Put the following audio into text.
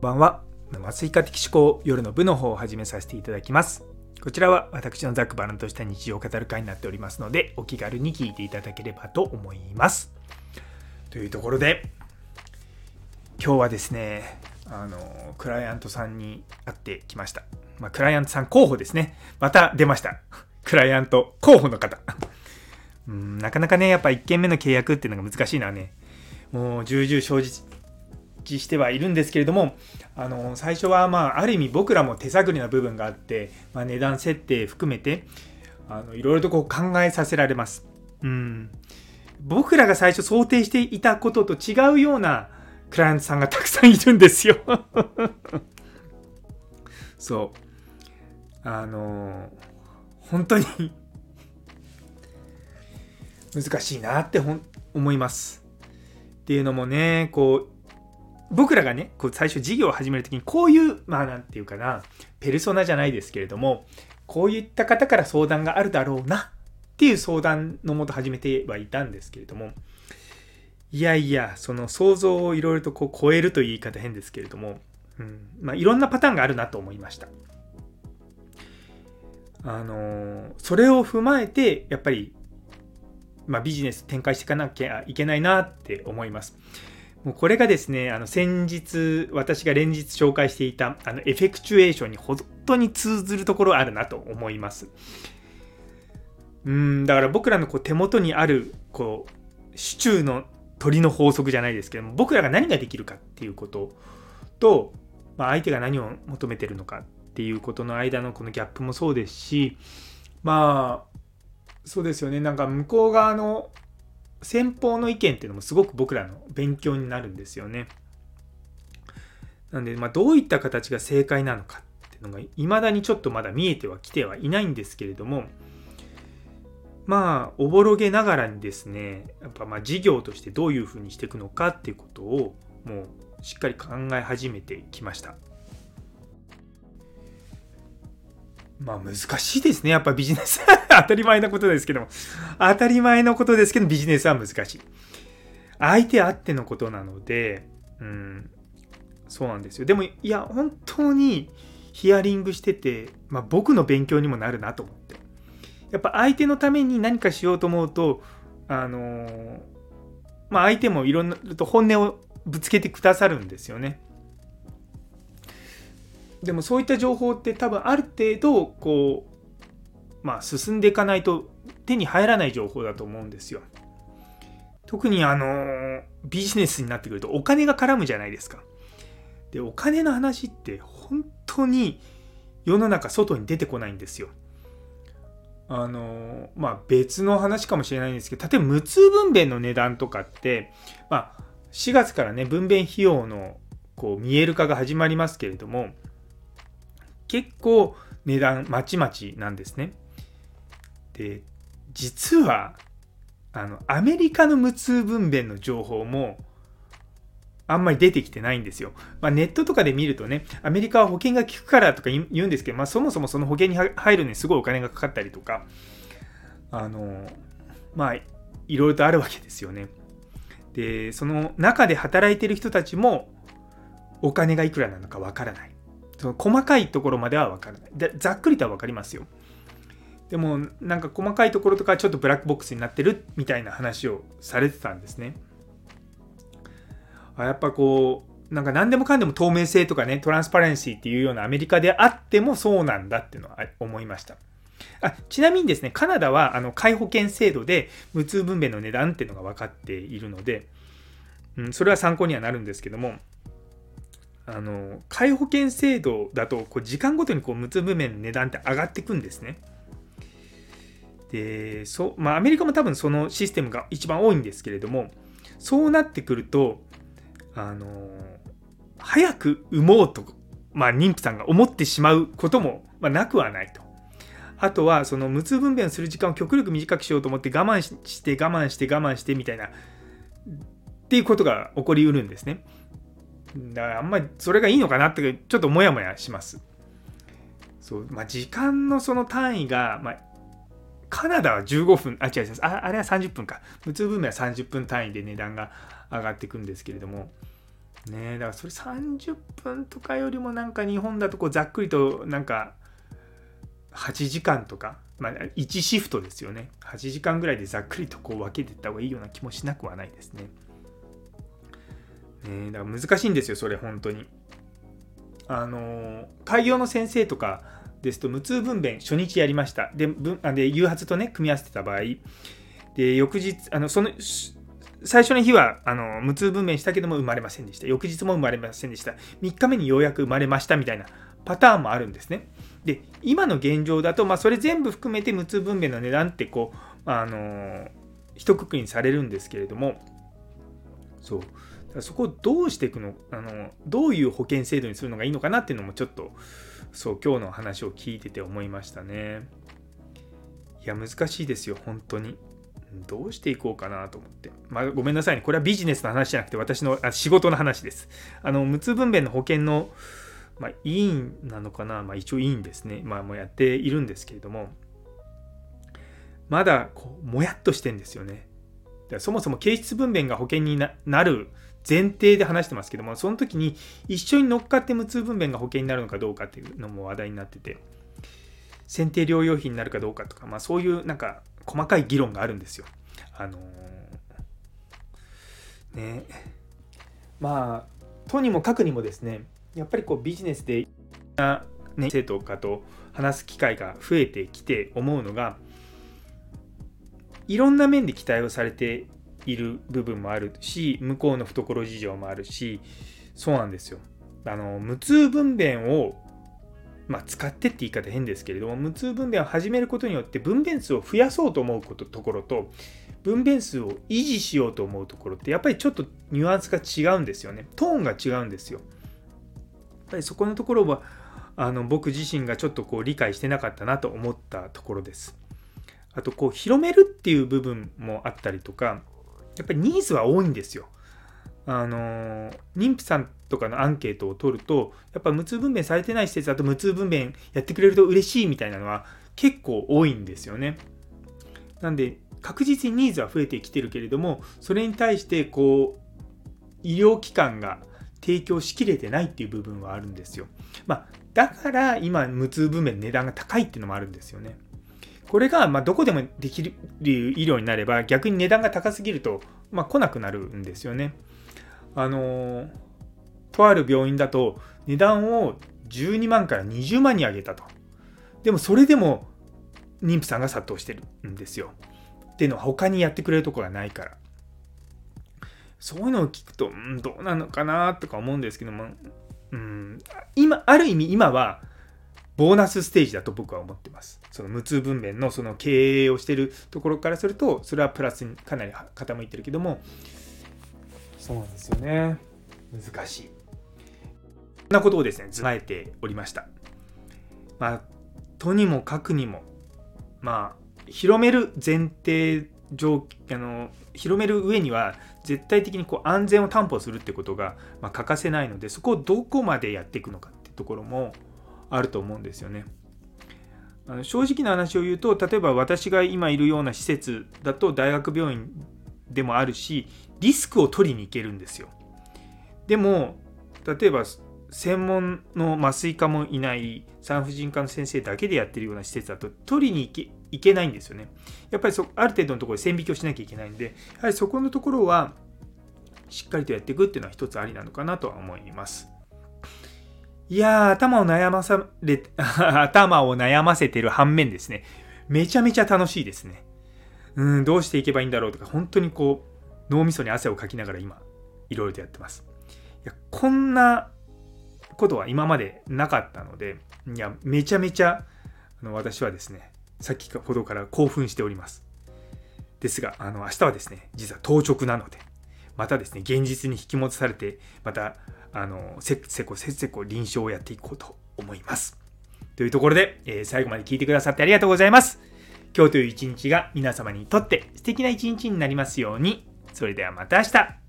こんばんは。麻酔科的思考夜の部の方を始めさせていただきます。こちらは私のざっくばらんとした日常を語る会になっておりますので、お気軽に聞いていただければと思います。というところで、今日はですね、あの、クライアントさんに会ってきました。まあ、クライアントさん候補ですね。また出ました。クライアント候補の方。うんなかなかね、やっぱ1件目の契約っていうのが難しいのはね、もう重々承知してはいるんですけれどもあの最初はまあある意味僕らも手探りな部分があって、まあ、値段設定含めてあのいろいろとこう考えさせられます。うん僕らが最初想定していたことと違うようなクライアントさんがたくさんいるんですよ そう。あの本当に難しいなって思います。っていうのもね、こう、僕らがね、こう最初事業を始めるときに、こういう、まあなんていうかな、ペルソナじゃないですけれども、こういった方から相談があるだろうなっていう相談のもと始めてはいたんですけれども、いやいや、その想像をいろいろとこう超えるという言い方変ですけれども、うんまあ、いろんなパターンがあるなと思いました。あのそれを踏まえて、やっぱり、まあ、ビジネス展開していかなきゃいけないなって思います。もうこれがですね、あの先日私が連日紹介していたあのエフェクチュエーションに本当に通ずるところあるなと思います。うんだから僕らのこう手元にあるこうシチューの鳥の法則じゃないですけども僕らが何ができるかっていうことと、まあ、相手が何を求めてるのかっていうことの間のこのギャップもそうですしまあそうですよねなんか向こう側の先方の意見っていうのもすごく僕らの勉強になるんですよね。なんで、まあ、どういった形が正解なのかっていうのがいまだにちょっとまだ見えてはきてはいないんですけれどもまあおぼろげながらにですねやっぱま事業としてどういうふうにしていくのかっていうことをもうしっかり考え始めてきました。まあ難しいですね。やっぱビジネス 当たり前のことですけども。当たり前のことですけど、ビジネスは難しい。相手あってのことなので、うん、そうなんですよ。でも、いや、本当にヒアリングしてて、まあ、僕の勉強にもなるなと思って。やっぱ相手のために何かしようと思うと、あのー、まあ、相手もいろんなと本音をぶつけてくださるんですよね。でもそういった情報って多分ある程度こうまあ進んでいかないと手に入らない情報だと思うんですよ。特にあのビジネスになってくるとお金が絡むじゃないですか。でお金の話って本当に世の中外に出てこないんですよ。あのまあ別の話かもしれないんですけど例えば無痛分娩の値段とかってまあ4月からね分娩費用のこう見える化が始まりますけれども結構値段まちまちなんですね。で実はあのアメリカの無痛分娩の情報もあんまり出てきてないんですよ。まあ、ネットとかで見るとね、アメリカは保険が効くからとか言うんですけど、まあ、そもそもその保険に入るのにすごいお金がかかったりとか、あの、まあ、いろいろとあるわけですよね。で、その中で働いてる人たちも、お金がいくらなのかわからない。その細かいところまでは分からない。でざっくりとは分かりますよ。でもなんか細かいところとかちょっとブラックボックスになってるみたいな話をされてたんですね。あやっぱこうなんか何でもかんでも透明性とかねトランスパレンシーっていうようなアメリカであってもそうなんだっていうのは思いました。あちなみにですねカナダはあの皆保険制度で無痛分娩の値段っていうのが分かっているので、うん、それは参考にはなるんですけどもあの介保険制度だとこう時間ごとにこう無痛分娩の値段って上がっていくんですね。でそまあ、アメリカも多分そのシステムが一番多いんですけれどもそうなってくるとあの早く産もうと、まあ、妊婦さんが思ってしまうことも、まあ、なくはないと。あとはその無痛分娩する時間を極力短くしようと思って我慢して我慢して我慢してみたいなっていうことが起こりうるんですね。だからあんまりそれがいいのかなってちょっとモヤモヤします。そうまあ、時間のその単位が、まあ、カナダは15分、あ、違う違う、ああれは30分か。無痛分娩は30分単位で値段が上がっていくんですけれども、ねだからそれ30分とかよりもなんか日本だとこうざっくりとなんか8時間とか、まあ、1シフトですよね8時間ぐらいでざっくりとこう分けていった方がいいような気もしなくはないですね。ねだから難しいんですよそれ本当に。あの開業の先生とかですと無痛分娩初日やりました。でで誘発とね組み合わせてた場合。で翌日あのその最初の日はあの無痛分娩したけども生まれませんでした。翌日も生まれませんでした。3日目にようやく生まれましたみたいなパターンもあるんですね。で今の現状だと、まあ、それ全部含めて無痛分娩の値段ってこうあの一括りにされるんですけれども。そう。そこをどうしていくのあのどういう保険制度にするのがいいのかなっていうのもちょっとそう今日の話を聞いてて思いましたねいや難しいですよ本当にどうしていこうかなと思って。まあ、ごめんなさいね。これはビジネスの話じゃなくて私のあ仕事の話です。あの、無痛分娩の保険の、まあ、委員なのかな。まあ、一応委員ですね。まあ、もうやっているんですけれども、まだこうもやっとしてんですよね。そもそも形質分娩が保険になる前提で話してますけども、その時に一緒に乗っかって無痛分娩が保険になるのかどうかっていうのも話題になってて、選定療養費になるかどうかとか、まあそういうなんか細かい議論があるんですよ。あのー、ね。まあ、とにもかくにもですね、やっぱりこうビジネスでな、ね、生徒かと話す機会が増えてきて思うのが、いろんな面で期待をされている部分もあるし向こうの懐事情もあるしそうなんですよ。あの無痛分娩をまあ、使ってって言い方変ですけれども無痛分娩を始めることによって分娩数を増やそうと思うことところと分娩数を維持しようと思うところってやっぱりちょっとニュアンスが違うんですよね。トーンが違うんですよ。やっぱりそこのところはあの僕自身がちょっとこう理解してなかったなと思ったところです。あとこう広めるっていう部分もあったりとかやっぱりニーズは多いんですよ。あの妊婦さんとかのアンケートを取るとやっぱ無痛分娩されてない施設だと無痛分娩やってくれると嬉しいみたいなのは結構多いんですよね。なんで確実にニーズは増えてきてるけれどもそれに対してこう医療機関が提供しきれてないっていう部分はあるんですよ。まあ、だから今無痛分娩値段が高いっていうのもあるんですよね。これがまどこでもできる医療になれば逆に値段が高すぎると、ま、来なくなるんですよね。あのとある病院だと値段を12万から20万に上げたと。でもそれでも妊婦さんが殺到してるんですよ。っていうのは他にやってくれるとこがないから。そういうのを聞くと、うん、どうなのかなとか思うんですけども、うん、今、ある意味今はボーナスステージだと僕は思ってます。その無痛分娩のその経営をしてるところからすると、それはプラスにかなり傾いてるけども、そうなんですよね。難しい。こんなことをですね、ずえておりました。まあ、とにもかくにも、まあ、広める前提上あの広める上には絶対的にこう安全を担保するってことが、まあ、欠かせないのでそこをどこまでやっていくのかってところもあると思うんですよね。あの正直な話を言うと例えば私が今いるような施設だと大学病院でもあるしリスクを取りに行けるんですよ。でも例えば専門の麻酔科もいない産婦人科の先生だけでやってるような施設だと取りに行けいけないんですよね。やっぱりそある程度のところで線引きをしなきゃいけないんでやはりそこのところはしっかりとやっていくっていうのは一つありなのかなとは思います。いやー、頭を悩まされ、頭を悩ませてる反面ですね、めちゃめちゃ楽しいですね。うん、どうしていけばいいんだろうとか、本当にこう、脳みそに汗をかきながら今、いろいろとやってます。いや、こんなことは今までなかったので、いや、めちゃめちゃ、あの私はですね、先ほどから興奮しております。ですが、あの明日はですね、実は当直なので、またですね、現実に引き戻されて、またあのせっせこせっせこ臨床をやっていこうと思います。というところで、えー、最後まで聞いてくださってありがとうございます。今日という一日が皆様にとって素敵な一日になりますように。それではまた明日